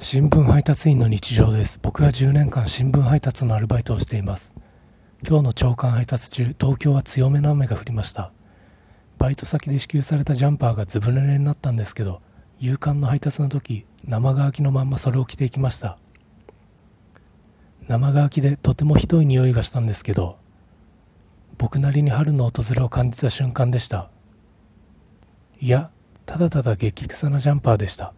新聞配達員の日常です。僕は10年間新聞配達のアルバイトをしています。今日の朝刊配達中東京は強めの雨が降りました。バイト先で支給されたジャンパーがずぶ濡れになったんですけど夕刊の配達の時生乾きのまんまそれを着ていきました。生乾きでとてもひどい匂いがしたんですけど僕なりに春の訪れを感じた瞬間でした。いやただただ激臭なジャンパーでした。